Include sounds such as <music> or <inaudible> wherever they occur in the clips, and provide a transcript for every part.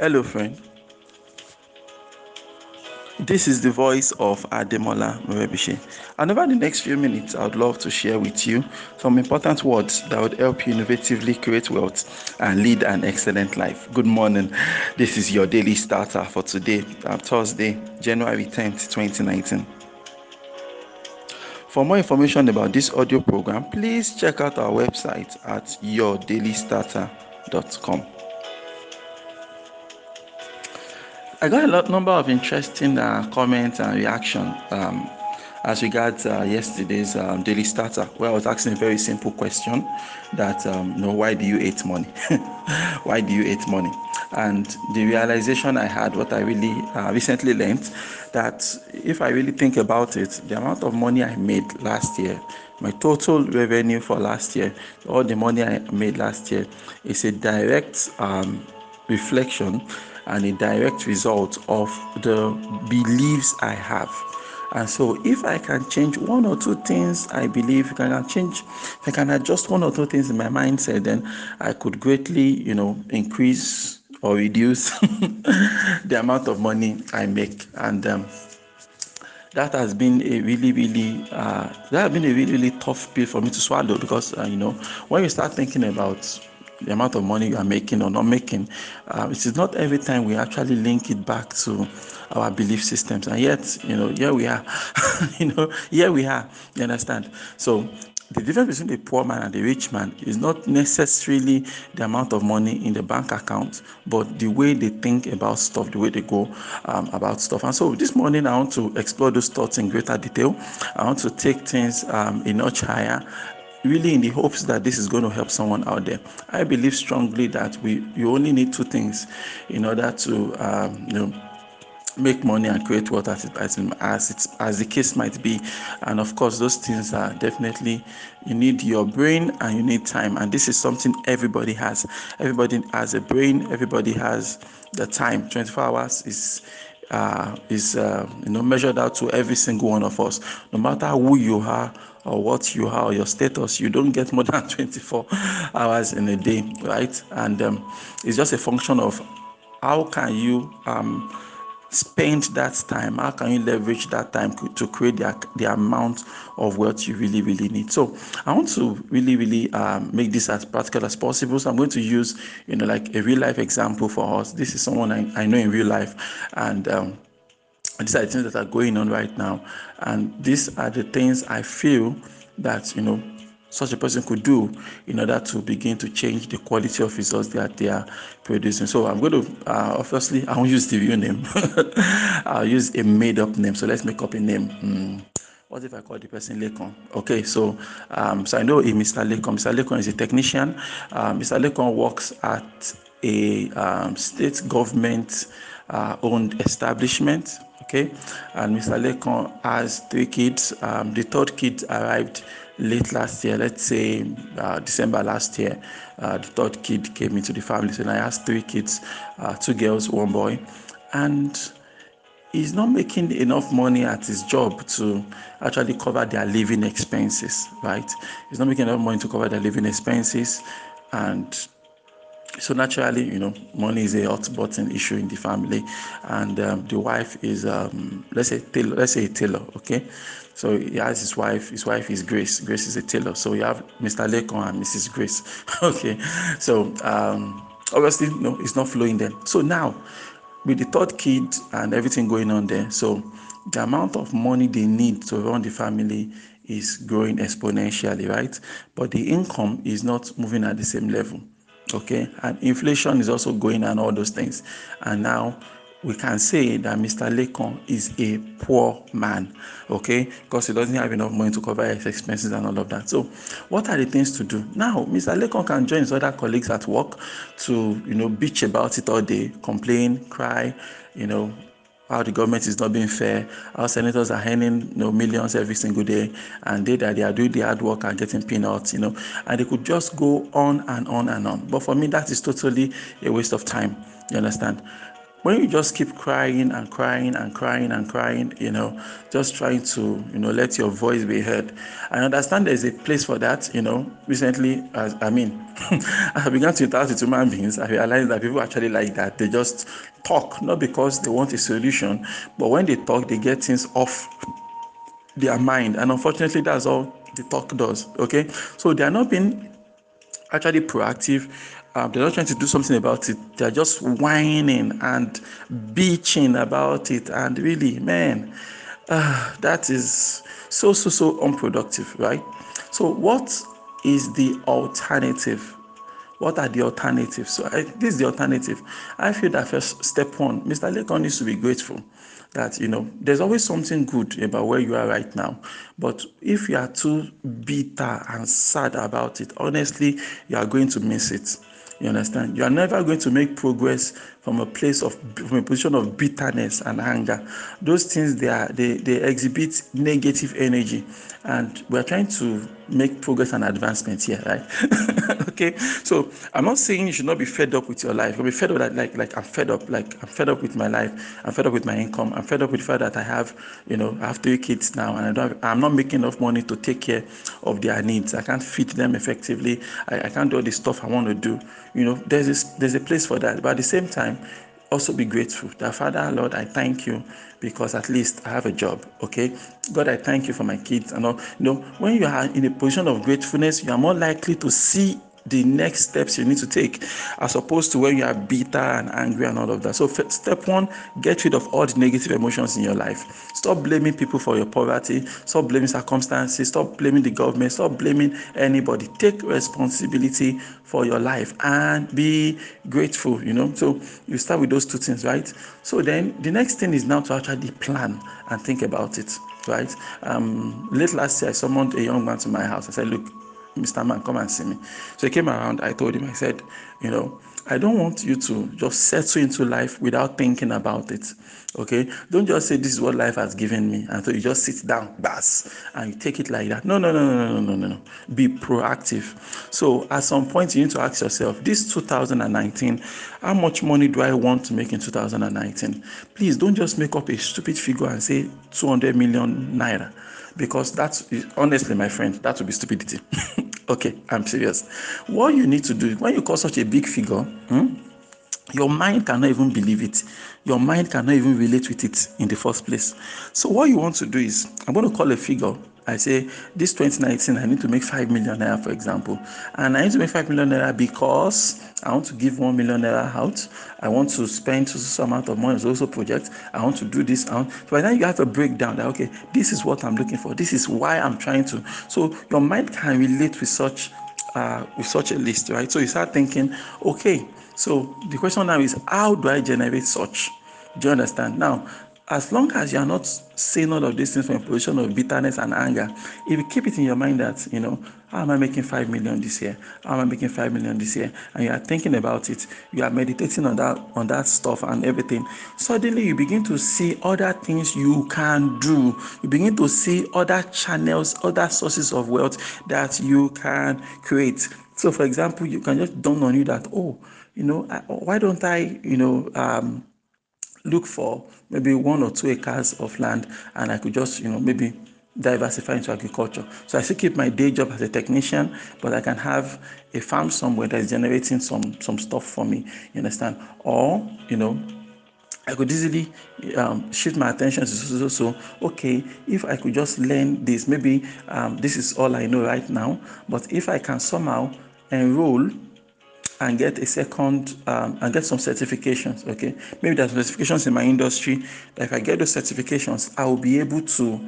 Hello, friend. This is the voice of Ademola Morebise. And over the next few minutes, I would love to share with you some important words that would help you innovatively create wealth and lead an excellent life. Good morning. This is your daily starter for today, uh, Thursday, January 10th, 2019. For more information about this audio program, please check out our website at yourdailystarter.com. I got a lot number of interesting uh, comments and reaction um, as regards uh, yesterday's um, daily starter, where I was asking a very simple question that um, you know why do you hate money? <laughs> why do you hate money? And the realization I had, what I really uh, recently learned, that if I really think about it, the amount of money I made last year, my total revenue for last year, all the money I made last year, is a direct um, reflection and a direct result of the beliefs I have. And so, if I can change one or two things, I believe if I can change, if I can adjust one or two things in my mindset, then I could greatly, you know, increase or reduce <laughs> the amount of money I make. And um, that has been a really, really, uh, that has been a really, really tough pill for me to swallow because, uh, you know, when you start thinking about the amount of money you are making or not making. Uh, it is not every time we actually link it back to our belief systems, and yet, you know, here we are. <laughs> you know, here we are. You understand? So. The difference between the poor man and the rich man is not necessarily the amount of money in the bank account, but the way they think about stuff, the way they go um, about stuff. And so this morning, I want to explore those thoughts in greater detail. I want to take things um, a notch higher really in the hopes that this is going to help someone out there. I believe strongly that we you only need two things in order to um, you know make money and create wealth as it, as, as, it's, as the case might be. And of course those things are definitely you need your brain and you need time. And this is something everybody has. Everybody has a brain. Everybody has the time. 24 hours is uh, is uh, you know measured out to every single one of us. No matter who you are or what you are or your status you don't get more <laughs> than 24 hours in a day right? And um, it's just a function of how can you um, spend that time how can you leverage that time to create the, the amount of wealth you really really need? So i want to really really um, make this as practical as possible. So i'm going to use you know like a real life example for us. This is someone i, I know in real life. And um, these are the things that are going on right now. And these are the things i feel that you know such a person could do in order to begin to change the quality of results that they are producing. So I'm going to uh, obviously I won't use the real name. <laughs> I'll use a made-up name. So let's make up a name. Mm. What if I call the person Lekon? Okay, so um, so I know Mr. Lekon. Mr. Lekon is a technician. Uh, Mr. Lekon works at a um, state government uh, owned establishment okay and mr lekon has three kids um, the third kid arrived late last year let's say uh, december last year uh, the third kid came into the family. So i has three kids uh, two girls one boy. And he's not making enough money at his job to actually cover their living expenses right? He's not making enough money to cover their living expenses. And so naturally you know money is a hot button issue in the family. And um, the wife is um, let's say tailor let's say a tailor okay? So he has his wife his wife is grace. Grace is a tailor. So you have mr lekon and mrs grace <laughs> okay? So um, obviously no it's not flowing then. So now with the third kid and everything going on there so the amount of money they need to run the family is growing exponentially right? But the income is not moving at the same level okay and inflation is also going and all those things and now we can say that Mr. Lekon is a poor man, okay, because he doesn't have enough money to cover his expenses and all of that. So, what are the things to do now? Mr. Lekon can join his other colleagues at work to, you know, bitch about it all day, complain, cry, you know, how the government is not being fair, how senators are earning you know, millions every single day, and they that they are doing the hard work and getting peanuts, you know, and they could just go on and on and on. But for me, that is totally a waste of time. You understand? When you just keep crying and crying and crying and crying, you know, just trying to, you know, let your voice be heard. I understand there's a place for that, you know. Recently, as I mean, <laughs> I began to interact with human beings. I realized that people actually like that. They just talk, not because they want a solution, but when they talk, they get things off their mind. And unfortunately, that's all the talk does. Okay. So they are not being actually proactive um, they're not trying to do something about it. They're just whining and bitching about it. And really, man, uh, that is so, so, so unproductive, right? So, what is the alternative? What are the alternatives? So, I, this is the alternative. I feel that first step one, Mr. Lekon needs to be grateful that you know there's always something good about where you are right now but if you are too bitter and sad about it honestly you are going to miss it you understand? You are never going to make progress from a place of from a position of bitterness and anger. Those things they are they, they exhibit negative energy, and we are trying to make progress and advancement here, right? <laughs> okay. So I'm not saying you should not be fed up with your life. You'll be fed up like like I'm fed up, like I'm fed up with my life, I'm fed up with my income, I'm fed up with the fact that I have, you know, I have three kids now and I don't have, I'm not making enough money to take care of their needs. I can't feed them effectively. I, I can't do all the stuff I want to do. You know, there's this, there's a place for that. But at the same time, also be grateful that Father, Lord, I thank you because at least I have a job. Okay, God, I thank you for my kids and all. You know, when you are in a position of gratefulness, you are more likely to see the next steps you need to take as opposed to when you are bitter and angry and all of that. So, step one, get rid of all the negative emotions in your life. Stop blaming people for your poverty. Stop blaming circumstances. Stop blaming the government. Stop blaming anybody. Take responsibility for your life and be grateful. You know, so you start with those two things, right? So, then the next thing is now to actually plan and think about it, right? Um, late last year, I summoned a young man to my house. I said, Look, Mr. Man, come and see me. So he came around. I told him, I said, you know, I don't want you to just settle into life without thinking about it. Okay? Don't just say this is what life has given me. And so you just sit down, bass, and you take it like that. No, no, no, no, no, no, no, no. Be proactive. So at some point you need to ask yourself, this 2019, how much money do I want to make in 2019? Please don't just make up a stupid figure and say 200 million naira because that's honestly, my friend, that would be stupidity. <laughs> okay, I'm serious. What you need to do when you call such a big figure, hmm, your mind cannot even believe it. Your mind cannot even relate with it in the first place. So, what you want to do is, I'm going to call a figure I say this 2019 I need to make 5 million naira for example. And I need to make 5 million naira because I want to give 1 million naira out. I want to spend some amount of money on also project. I want to do this. Out so by then you have a breakdown that okay this is what I'm looking for. This is why I'm trying to. So your mind can relate with such uh, with such a list right? So you start thinking okay so the question now is how do I generate such? Do you understand? Now as long as you are not saying all of these things from a position of bitterness and anger, if you keep it in your mind that, you know, how am I making 5 million this year? How am I making 5 million this year? And you are thinking about it, you are meditating on that on that stuff and everything. Suddenly you begin to see other things you can do. You begin to see other channels, other sources of wealth that you can create. So for example, you can just dawn on you that, oh, you know, why don't I, you know, um, look for maybe one or two acres of land and I could just, you know, maybe diversify into agriculture. So I still keep my day job as a technician, but I can have a farm somewhere that is generating some some stuff for me. You understand? Or you know, I could easily um, shift my attention to so, so, so okay if I could just learn this. Maybe um, this is all I know right now, but if I can somehow enroll and get a second um, and get some certifications okay maybe there's certifications in my industry that if i get those certifications i will be able to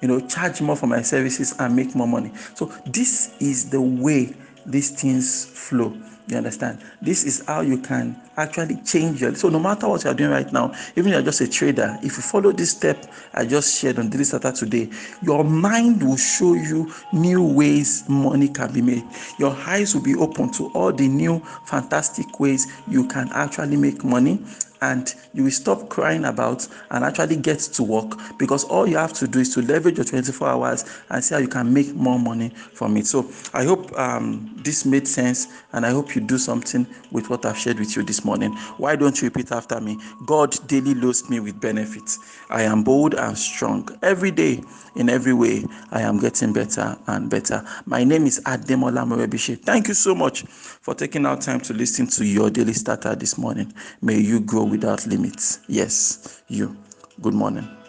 you know charge more for my services and make more money so this is the way these things flow you understand? This is how you can actually change your. So no matter what you are doing right now, even you're just a trader, if you follow this step I just shared on Daily Starter today, your mind will show you new ways money can be made. Your eyes will be open to all the new fantastic ways you can actually make money and you will stop crying about and actually get to work because all you have to do is to leverage your 24 hours and see how you can make more money from it. So I hope um, this made sense and I hope you do something with what I've shared with you this morning. Morning. Why don't you repeat after me? God daily loads me with benefits. I am bold and strong. Every day, in every way, I am getting better and better. My name is Ademola Morebise. Thank you so much for taking out time to listen to your daily starter this morning. May you grow without limits. Yes, you. Good morning.